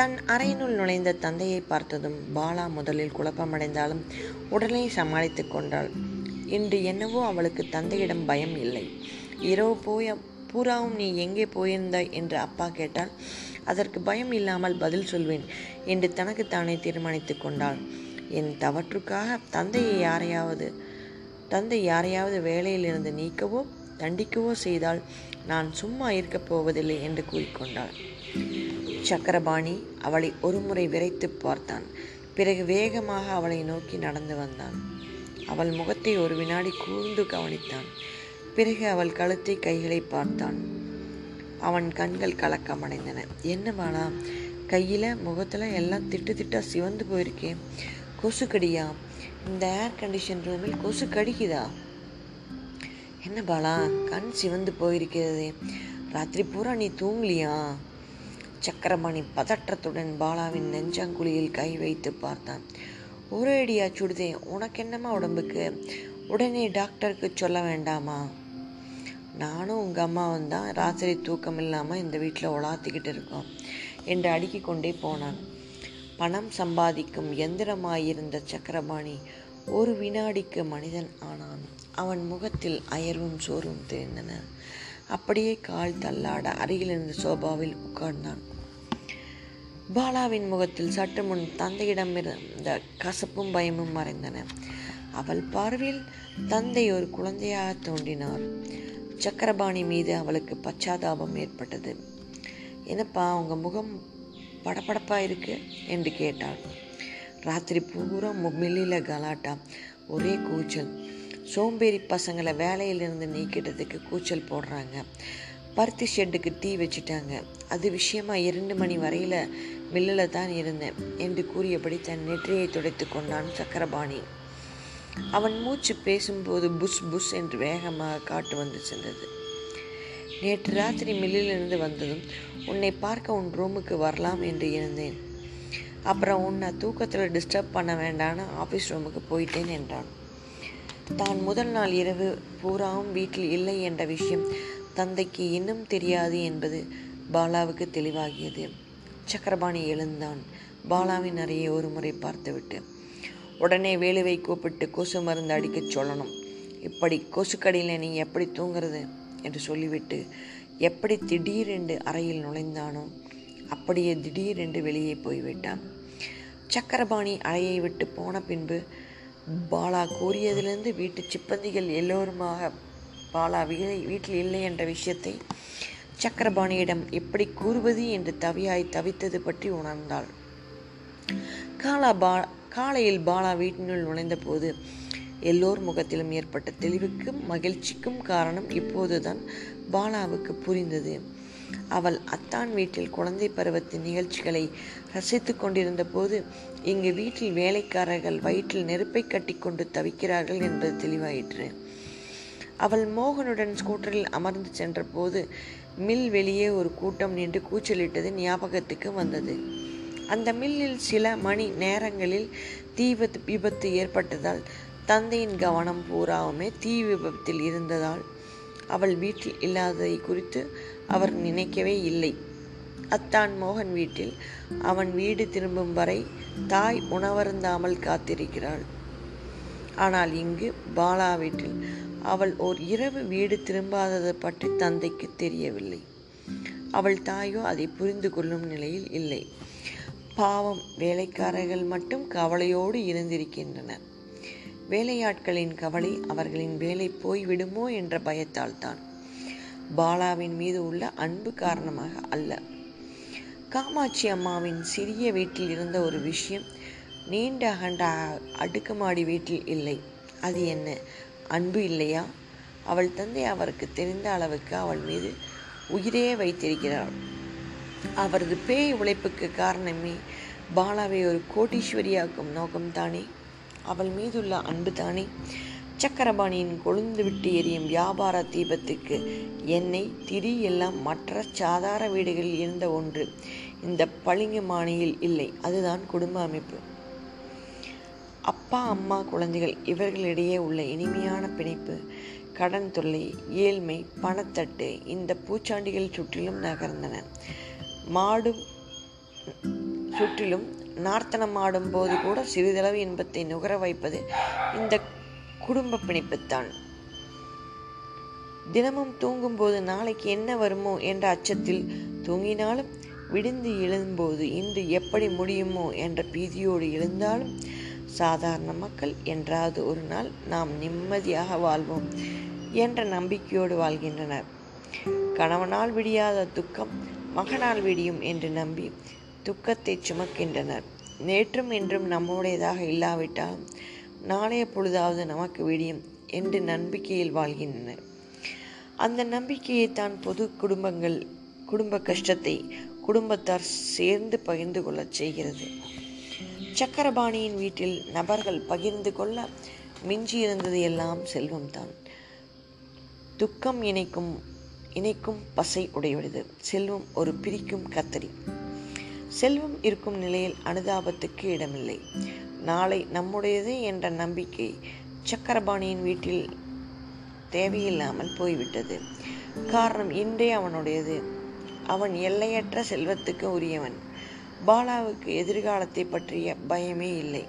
தன் அறையினுள் நுழைந்த தந்தையை பார்த்ததும் பாலா முதலில் குழப்பமடைந்தாலும் உடனே சமாளித்து கொண்டாள். இன்று என்னவோ அவளுக்கு தந்தையிடம் பயம் இல்லை. இரவு போய பூராவும் நீ எங்கே போயிருந்தாய்? என்று அப்பா கேட்டால் அதற்கு பயம் இல்லாமல் பதில் சொல்வேன் என்று தனக்குத்தானே தீர்மானித்து கொண்டாள். என் தவற்றுக்காக தந்தையை யாரையாவது தந்தை யாரையாவது வேலையிலிருந்து நீக்கவோ தண்டிக்கவோ செய்தால் நான் சும்மா இருக்கப் போவதில்லை என்று கூறிக்கொண்டாள் சக்கரபாணி அவளை ஒருமுறை விரைத்து பார்த்தான். பிறகு வேகமாக அவளை நோக்கி நடந்து வந்தான். அவள் முகத்தை ஒரு வினாடி கூர்ந்து கவனித்தான். பிறகு அவள் கழுத்தை கைகளை பார்த்தான். அவன் கண்கள் கலக்கமடைந்தன. என்ன பாலா கையில் முகத்தில் எல்லாம் திட்டு திட்டா சிவந்து போயிருக்கேன் கொசு கடியா? இந்த ஏர் கண்டிஷன் ரூமில் கொசு கடிக்குதா? என்ன பாலா கண் சிவந்து போயிருக்கிறது. ராத்திரி பூரா நீ தூங்கலியா? சக்கரபாணி பதற்றத்துடன் பாலாவின் நெஞ்சாங்குழியில் கை வைத்து பார்த்தான். ஒரு அடியா சுடுதே உனக்கு என்னம்மா உடம்புக்கு? உடனே டாக்டருக்கு சொல்ல வேண்டாமா? நானும் உங்கள் அம்மாவும் தான் ராத்திரி தூக்கம் இல்லாமல் இந்த வீட்டில் உலாத்திக்கிட்டு இருக்கோம் என்று அடுக்கி கொண்டே போனான். பணம் சம்பாதிக்கும் எந்திரமாயிருந்த சக்கரபாணி ஒரு வினாடிக்கு மனிதன் ஆனான். அவன் முகத்தில் அயர்வும் சோர்வும் தெரிந்தன. அப்படியே கால் தள்ளாட அருகிலிருந்த சோபாவில் உட்கார்ந்தான். பாலாவின் முகத்தில் சற்று முன் தந்தையிடமிருந்த கசப்பும் பயமும் மறைந்தன. அவள் பார்வையில் தந்தை ஒரு குழந்தையாக தோன்றினார். சக்கரபாணி மீது அவளுக்கு பச்சாதாபம் ஏற்பட்டது. என்னப்பா உங்க முகம் படபடப்பாக இருக்கு? என்று கேட்டாள். ராத்திரி பூரா மில்லில கலாட்டா. ஒரே கூச்சல். சோம்பேறி பசங்களை வேலையிலிருந்து நீக்கிட்டதுக்கு கூச்சல் போடுறாங்க. பருத்தி ஷெட்டுக்கு டீ வச்சுட்டாங்க. அது விஷயமா இரண்டு மணி வரையில மில்லில் தான் இருந்தேன் என்று கூறியபடி தன் நெற்றியை துடைத்து கொண்டான் சக்கரபாணி. அவன் மூச்சு பேசும்போது புஷ் புஷ் என்று வேகமாக காட்டு வந்து சென்றது. நேற்று ராத்திரி மில்லிலிருந்து வந்ததும் உன்னை பார்க்க உன் ரூமுக்கு வரலாம் என்று இருந்தேன். அப்புறம் உன்னை தூக்கத்தில் டிஸ்டர்ப் பண்ண வேண்டான்னு ஆஃபீஸ் ரூமுக்கு போயிட்டேன் என்றான். தான் முதல் நாள் இரவு பூராவும் வீட்டில் இல்லை என்ற விஷயம் தந்தைக்கு இன்னும் தெரியாது என்பது பாலாவுக்கு தெளிவாகியது. சக்கரபாணி எழுந்தான். பாலாவின் அறையை ஒரு முறை பார்த்துவிட்டு உடனே வேலுவை கூப்பிட்டு கொசு மருந்து அடிக்கச் சொல்லணும். இப்படி கொசுக்கடியில் நீ எப்படி தூங்குறது? என்று சொல்லிவிட்டு எப்படி திடீரென்று அறையில் நுழைந்தானோ அப்படியே திடீரென்று வெளியே போய்விட்டான். சக்கரபாணி அறையை விட்டு போன பின்பு பாலா கூறியதிலிருந்து வீட்டு சிப்பந்திகள் எல்லோருமாக பாலா வீ- வீட்டில் இல்லை என்ற விஷயத்தை சக்கரபாணியிடம் எப்படி கூறுவது என்று தவியாய் தவித்தது பற்றி உணர்ந்தாள். காலா பா காலையில் பாலா வீட்டினுள் நுழைந்தபோது எல்லோர் முகத்திலும் ஏற்பட்ட தெளிவுக்கும் மகிழ்ச்சிக்கும் காரணம் இப்போதுதான் பாலாவுக்கு புரிந்தது. அவள் அத்தான் வீட்டில் குழந்தை பருவத்தின் நிகழ்ச்சிகளை ரசித்து கொண்டிருந்த போது இங்கு வீட்டில் வேலைக்காரர்கள் வயிற்றில் நெருப்பை கட்டிக்கொண்டு தவிக்கிறார்கள் என்பது தெளிவாயிற்று. அவள் மோகனுடன் ஸ்கூட்டரில் அமர்ந்து சென்றபோது மில் வெளியே ஒரு கூட்டம் நின்று கூச்சலிட்டது ஞாபகத்துக்கு வந்தது. அந்த மில்லில் சில மணி நேரங்களில் தீ விபத்து ஏற்பட்டதால் தந்தையின் கவனம் பூராவுமே தீ விபத்தில் இருந்ததால் அவள் வீட்டில் இல்லாததை குறித்து அவர் நினைக்கவே இல்லை. அத்தான் மோகன் வீட்டில் அவன் வீடு திரும்பும் வரை தாய் உணவருந்தாமல் காத்திருக்கிறாள். ஆனால் இங்கு பாலா வீட்டில் அவள் ஓர் இரவு வீடு திரும்பாதது பற்றி தந்தைக்கு தெரியவில்லை. அவள் தாயோ அதை புரிந்து கொள்ளும் நிலையில் இல்லை. பாவம் வேலைக்காரர்கள் மட்டும் கவலையோடு இருந்திருக்கின்றனர் வேலையாட்களின் கவலை அவர்களின் வேலை போய்விடுமோ என்ற பயத்தால் தான் பாலாவின் மீது உள்ள அன்பு காரணமாக அல்ல. காமாட்சி அம்மாவின் சிறிய வீட்டில் இருந்த ஒரு விஷயம் நீண்ட அகண்ட அடுக்குமாடி வீட்டில் இல்லை. அது என்ன? அன்பு இல்லையா? அவள் தந்தை அவருக்கு தெரிந்த அளவுக்கு அவள் மீது உயிரே வைத்திருக்கிறாள். அவரது பேய் உழைப்புக்கு காரணமே பாலாவை ஒரு கோடீஸ்வரியாக்கும் நோக்கம்தானே? அவள் மீதுள்ள அன்பு தானே? சக்கரபாணியின் கொழுந்து விட்டு எரியும் வியாபார தீபத்துக்கு எண்ணெய் திரி எல்லாம் மற்ற சாதார வீடுகளில் இருந்த ஒன்று. இந்த பளிங்கு மாணியில் இல்லை. அதுதான் குடும்ப அமைப்பு. அப்பா அம்மா குழந்தைகள் இவர்களிடையே உள்ள இனிமையான பிணைப்பு கடன் தொல்லை ஏழ்மை பணத்தட்டு இந்த பூச்சாண்டிகள் சுற்றிலும் நகர்ந்தன. மாடு சுற்றிலும் நார்த்தனம் ஆடும் போது கூட சிறிதளவு இன்பத்தை நுகர வைப்பது இந்த குடும்ப பிணைப்புத்தான். தினமும் தூங்கும்போது நாளைக்கு என்ன வருமோ என்ற அச்சத்தில் தூங்கினாலும் விடிந்து எழும்போது இன்று எப்படி முடியுமோ என்ற பீதியோடு எழுந்தாலும் சாதாரண மக்கள் என்றாவது ஒரு நாள் நாம் நிம்மதியாக வாழ்வோம் என்ற நம்பிக்கையோடு வாழ்கின்றனர். கணவனால் விடியாத துக்கம் மகனால் விடியும் என்று நம்பி துக்கத்தை சுமக்கின்றனர். நேற்றும் இன்றும் நம்முடையதாக இல்லாவிட்டாலும் நாளைய பொழுதாவது நமக்கு விடியும் என்று நம்பிக்கையில் வாழ்கின்றனர். அந்த நம்பிக்கையை தான் பொது குடும்பங்கள் குடும்ப கஷ்டத்தை குடும்பத்தார் சேர்ந்து பகிர்ந்து கொள்ளச் செய்கிறது. சக்கரபாணியின் வீட்டில் நபர்கள் பகிர்ந்து கொள்ள மிஞ்சியிருந்தது எல்லாம் செல்வம்தான் துக்கம் இணைக்கும் இணைக்கும் பசை உடையுடையது செல்வம் ஒரு பிரிக்கும் கத்தரி. செல்வம் இருக்கும் நிலையில் அனுதாபத்துக்கு இடமில்லை. நாளை நம்முடையது என்ற நம்பிக்கை சக்கரபாணியின் வீட்டில் தேவையில்லாமல் போய்விட்டது. காரணம் இன்றே அவனுடையது. அவன் எல்லையற்ற செல்வத்துக்கு உரியவன். பாலாவுக்கு எதிர்காலத்தை பற்றிய பயமே இல்லை.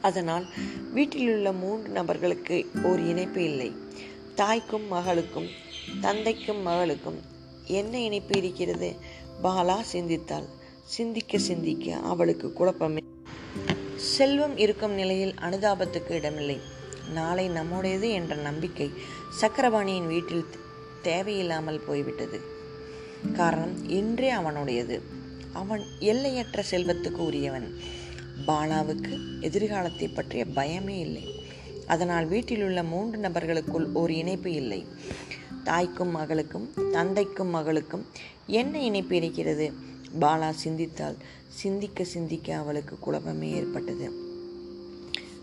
அதனால் வீட்டிலுள்ள மூன்று நபர்களுக்கு ஒரு இணைப்பு இல்லை. தாய்க்கும் மகளுக்கும் தந்தைக்கும் மகளுக்கும் என்ன இணைப்பு இருக்கிறது? பாலா சிந்தித்தாள். சிந்திக்க சிந்திக்க அவளுக்கு குழப்பமே. செல்வம் இருக்கும் நிலையில் அனுதாபத்துக்கு இடமில்லை. நாளை நம்முடையது என்ற நம்பிக்கை சக்கரபாணியின் வீட்டில் தேவையில்லாமல் போய்விட்டது. காரணம் இன்றே அவனுடையது. அவன் எல்லையற்ற செல்வத்துக்கு உரியவன். பாலாவுக்கு எதிர்காலத்தை பற்றிய பயமே இல்லை. அதனால் வீட்டிலுள்ள மூன்று நபர்களுக்குள் ஒரு இணைப்பு இல்லை. தாய்க்கும் மகளுக்கும் தந்தைக்கும் மகளுக்கும் என்ன இணைப்பு இருக்கிறது? பாலா சிந்தித்தால் சிந்திக்க சிந்திக்க அவளுக்கு குழப்பமே ஏற்பட்டது.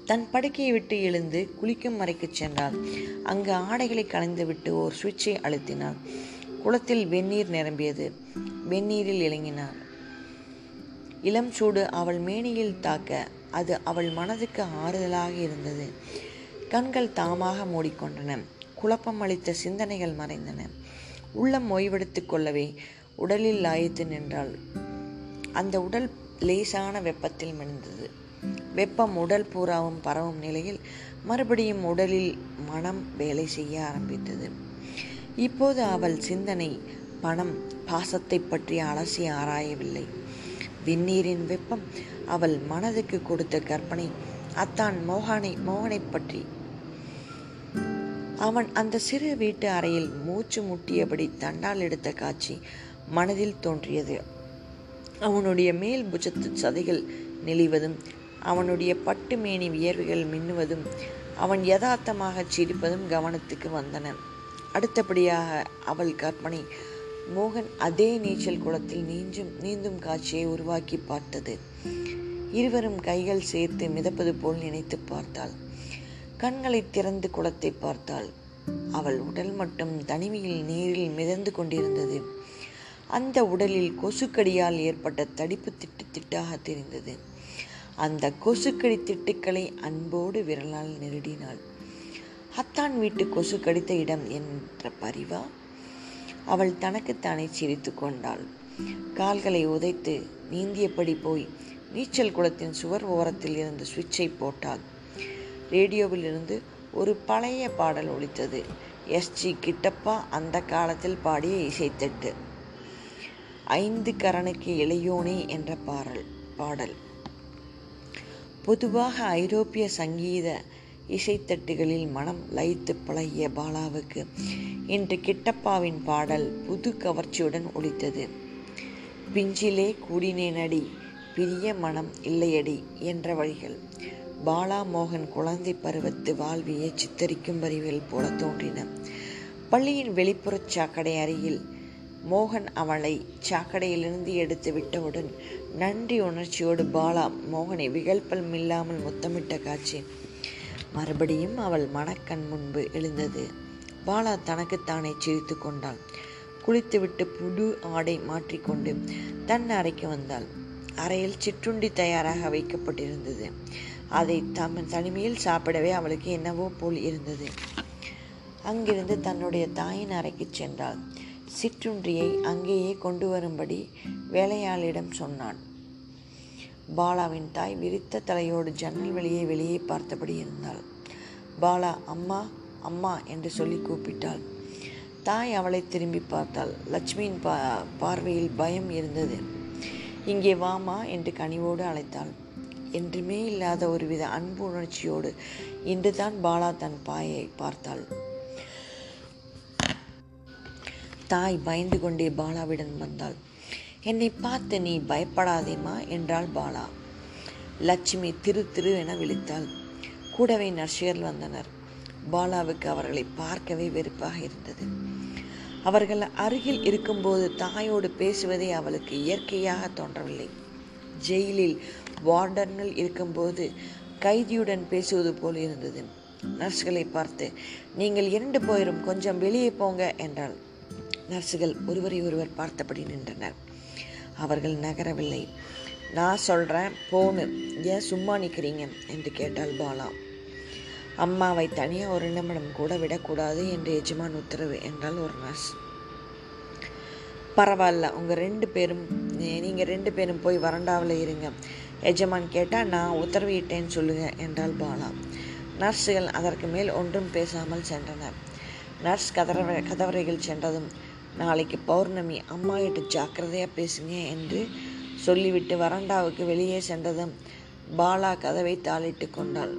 தன் படுக்கையை விட்டு எழுந்து குளிக்கும் அறைக்கு சென்றாள். அங்கு ஆடைகளை கலைந்துவிட்டு ஒரு சுவிட்சை அழுத்தினாள். குளத்தில் வெந்நீர் நிரம்பியது. வெந்நீரில் இறங்கினார் இளம் சூடு அவள் மேனியில் தாக்க அது அவள் மனதுக்கு ஆறுதலாக இருந்தது. கண்கள் தாமாக மூடிக்கொண்டன. குழப்பம் அளித்த சிந்தனைகள் மறைந்தன. உள்ளம் ஓய்வெடுத்துக் கொள்ளவே உடலில் லாய்த்து நின்றாள். அந்த உடல் லேசான வெப்பத்தில் மிதந்தது. வெப்பம் உடல் பூராவும் பரவும் நிலையில் மறுபடியும் உடலில் மனம் வேலை செய்ய ஆரம்பித்தது. இப்போது அவள் சிந்தனை பணம் பாசத்தை பற்றி அலசி ஆராயவில்லை. விண்ணீரின் வெப்பம் அவள் மனதுக்கு கொடுத்த கற்பனை. அத்தான் மோகனை மோகனை பற்றி. அவன் அந்த சிறு வீட்டு அறையில் மூச்சு முட்டியபடி தண்டால் எடுத்த காட்சி மனதில் தோன்றியது. அவனுடைய மேல் புஜத்து சதைகள் நெளிவதும் அவனுடைய பட்டு மேனி வியர்வுகள் மின்னுவதும் அவன் யதார்த்தமாக சிரிப்பதும் கவனத்துக்கு வந்தன. அடுத்தபடியாக அவள் கற்பனை மோகன் அதே நீச்சல் குளத்தில் நீஞ்சும் நீந்தும் காட்சியை உருவாக்கி பார்த்தது. இருவரும் கைகள் சேர்த்து மிதப்பது போல் நினைத்து பார்த்தாள். கண்களை திறந்து குளத்தை பார்த்தாள். அவள் உடல் மட்டும் தனிமையில் நீரில் மிதந்து கொண்டிருந்தது. அந்த உடலில் கொசுக்கடியால் ஏற்பட்ட தடிப்பு திட்டு திட்டாக தெரிந்தது. அந்த கொசுக்கடி திட்டுக்களை அன்போடு விரலால் நெருடினாள். ஹத்தான் வீட்டு கொசு கடித்த இடம் என்ற பரிவா அவள் தனக்குத்தானே சிரித்து கொண்டாள். கால்களை உதைத்து நீந்தியபடி போய் நீச்சல் குளத்தின் சுவர் ஓரத்தில் இருந்து சுவிட்சை போட்டாள். ரேடியோவில் இருந்து ஒரு பழைய பாடல் ஒலித்தது. எஸ்ஜி கிட்டப்பா அந்த காலத்தில் பாடிய இசைத்தட்டு. ஐந்து கரனுக்கு இளையோனே என்ற பாடல் பாடல். பொதுவாக ஐரோப்பிய சங்கீத இசைத்தட்டுகளில் மனம் லயித்து பழகிய பாலாவுக்கு இன்று கிட்டப்பாவின் பாடல் புது கவர்ச்சியுடன் ஒலித்தது. பிஞ்சிலே கூடினேனடி பிரிய மனம் இல்லையடி என்ற வழிகள் பாலா மோகன் குழந்தை பருவத்து வாழ்வியை சித்தரிக்கும் வரிகள் போல தோன்றின. பள்ளியின் வெளிப்புறச் சாக்கடை அருகில் மோகன் அவளை சாக்கடையிலிருந்து எடுத்து விட்டவுடன் நன்றி உணர்ச்சியோடு பாலா மோகனை விகல்பல் இல்லாமல் முத்தமிட்ட காட்சி. மறுபடியும் அவள் மணக்கண் முன்பு எழுந்தது. பாலா தனக்குத்தானே சிரித்து கொண்டாள். குளித்துவிட்டு புது ஆடை மாற்றிக்கொண்டு தன் அறைக்கு வந்தாள். அறையில் சிற்றுண்டி தயாராக வைக்கப்பட்டிருந்தது. அதை தம் தனிமையில் சாப்பிடவே அவளுக்கு என்னவோ போல் இருந்தது. அங்கிருந்து தன்னுடைய தாயின் அறைக்கு சென்றாள். சிற்றுண்டியை அங்கேயே கொண்டு வரும்படி வேலையாளிடம் சொன்னான். பாலாவின் தாய் விரித்த தலையோடு ஜன்னல் வழியே வெளியே பார்த்தபடி இருந்தாள். பாலா அம்மா அம்மா என்று சொல்லி கூப்பிட்டாள். தாய் அவளை திரும்பி பார்த்தாள். லட்சுமியின் பா பார்வையில் பயம் இருந்தது. இங்கே வாமா என்று கனிவோடு அழைத்தாள். என்றுமே இல்லாத ஒருவித அன்பு உணர்ச்சியோடு இன்றுதான் பாலா தன் பாயை பார்த்தாள். தாய் பயந்து கொண்டே பாலாவிடம் வந்தாள். என்னை பார்த்து நீ பயப்படாதேம்மா என்றாள் பாலா. லட்சுமி திரு திரு என விழித்தாள். கூடவே நர்சிகர் வந்தனர். பாலாவுக்கு அவர்களை பார்க்கவே வெறுப்பாக இருந்தது. அவர்கள் அருகில் இருக்கும்போது தாயோடு பேசுவதே அவளுக்கு இயற்கையாக தோன்றவில்லை. ஜெயிலில் வார்டர்கள் இருக்கும்போது கைதியுடன் பேசுவது போல் இருந்தது. நர்ஸ்களை பார்த்து நீங்கள் இரண்டு போயிரும் கொஞ்சம் வெளியே போங்க என்றாள். நர்ஸுகள் ஒருவரை ஒருவர் பார்த்தபடி நின்றனர். அவர்கள் நகரவில்லை. நான் சொல்கிறேன் போனு ஏன் சும்மா நிற்கிறீங்க என்று கேட்டாள் பாலா. அம்மாவை தனியாக ஒரு நிமிடம் கூட விடக்கூடாது என்று எஜமான் உத்தரவு என்றால் ஒரு நர்ஸ். பரவாயில்ல உங்கள் ரெண்டு பேரும் நீங்கள் ரெண்டு பேரும் போய் வறண்டாவில் இருங்க. எஜமான் கேட்டால் நான் உத்தரவிட்டேன்னு சொல்லுங்க என்றால் பாலா. நர்ஸுகள் அதற்கு மேல் ஒன்றும் பேசாமல் சென்றனர். நர்ஸ் கதற கதவறைகள் சென்றதும் நாளைக்கு பௌர்ணமி. அம்மா கிட்ட ஜாக்கிரதையாக பேசுங்க என்று சொல்லிவிட்டு வராண்டாவுக்கு வெளியே சென்றதும் பாலா கதவை தாளிட்டு கொண்டாள்.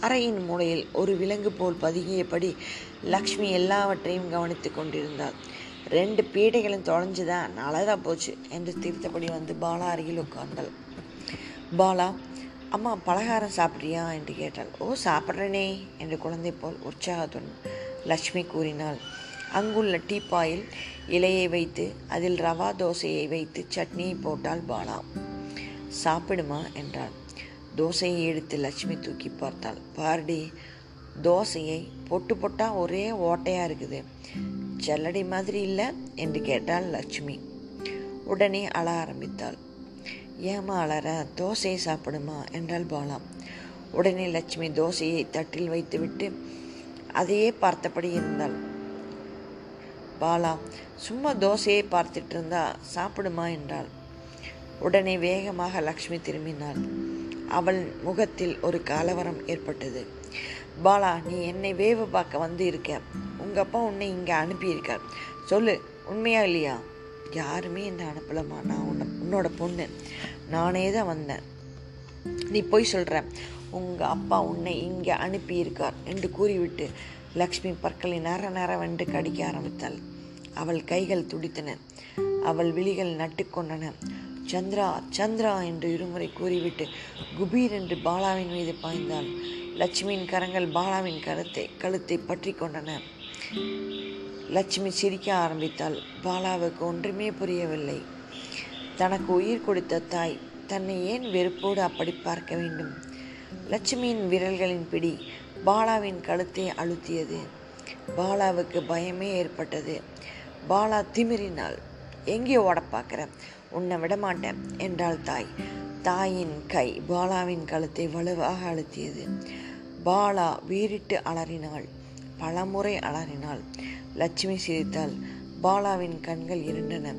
அறையின் மூலையில் ஒரு விலங்கு போல் பதுங்கியபடி லக்ஷ்மி எல்லாவற்றையும் கவனித்து கொண்டிருந்தாள். ரெண்டு பீடைகளும் தொலைஞ்சுதான் நல்லதாக போச்சு என்று தீர்த்தபடி வந்து பாலா அருகில் உட்கார்ந்தாள். பாலா அம்மா பலகாரம் சாப்பிட்றியா? என்று கேட்டாள். ஓ சாப்பிட்றேனே என்று குழந்தை போல் உற்சாகத்துடன் லக்ஷ்மி கூறினாள். அங்குள்ள டீப்பாயில் இலையை வைத்து அதில் ரவா தோசையை வைத்து சட்னியை போட்டால் பாலா. சாப்பிடுமா? என்றாள். தோசையை எடுத்து லட்சுமி தூக்கி பார்த்தாள். பார்டி தோசையை பொட்டு பொட்டா ஒரே ஓட்டையாக இருக்குது. செல்லடி மாதிரி இல்லை? என்று கேட்டாள் லட்சுமி. உடனே அழ ஆரம்பித்தாள். ஏமா அலற தோசையை சாப்பிடுமா? என்றால் பாலா. உடனே லட்சுமி தோசையை தட்டில் வைத்துவிட்டு அதையே பார்த்தபடி இருந்தாள். பாலா சும்மா தோசையை பார்த்துட்டு இருந்தா சாப்பிடுமா என்றாள். உடனே வேகமாக லக்ஷ்மி திரும்பினாள். அவள் முகத்தில் ஒரு கலவரம் ஏற்பட்டது. பாலா நீ என்னை வேவு பார்க்க வந்து இருக்க. உங்கள் அப்பா உன்னை இங்கே அனுப்பியிருக்கார். சொல்லு உண்மையா இல்லையா? யாருமே என்னை அனுப்பலம்மா. நான் உன்னை உன்னோட பொண்ணு. நானே தான் வந்தேன். நீ போய் சொல்கிற உங்கள் அப்பா உன்னை இங்கே அனுப்பியிருக்கார் என்று கூறிவிட்டு லக்ஷ்மி பற்களை நர நரவென்று கடிக்க ஆரம்பித்தாள். அவள் கைகள் துடித்தன. அவள் விழிகள் நட்டுக்கொண்டன சந்திரா சந்திரா என்று இருமுறை கூறிவிட்டு குபீர் என்று பாலாவின் மீது பாய்ந்தாள். லட்சுமியின் கரங்கள் பாலாவின் கருத்தை கழுத்தை பற்றி கொண்டன. லட்சுமி சிரிக்க ஆரம்பித்தாள். பாலாவுக்கு ஒன்றுமே புரியவில்லை. தனக்கு உயிர் கொடுத்த தாய் தன்னை ஏன் வெறுப்போடு அப்படி பார்க்க வேண்டும்? லட்சுமியின் விரல்களின் பிடி பாலாவின் கழுத்தை அழுத்தியது. பாலாவுக்கு பயமே ஏற்பட்டது. பாலா திமிரினாள் எங்கே ஓட பார்க்குற உன்னை விடமாட்டேன் என்றாள் தாய். தாயின் கை பாலாவின் கழுத்தை வலுவாக அழுத்தியது. பாலா வீறிட்டு அலறினாள். பலமுறை அலறினாள். லட்சுமி சிரித்தாள். பாலாவின் கண்கள் இருண்டன.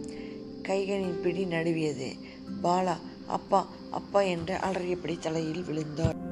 கைகளின் பிடி நடுவியது. பாலா அப்பா அப்பா என்று அலறியபடி தலையில் விழுந்தாள்.